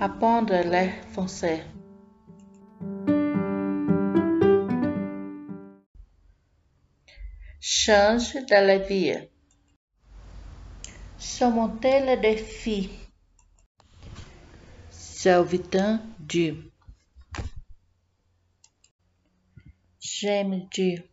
apprendre le français. Change de la vie. Surmonter le défi. Salvitan du. J'aime Dieu.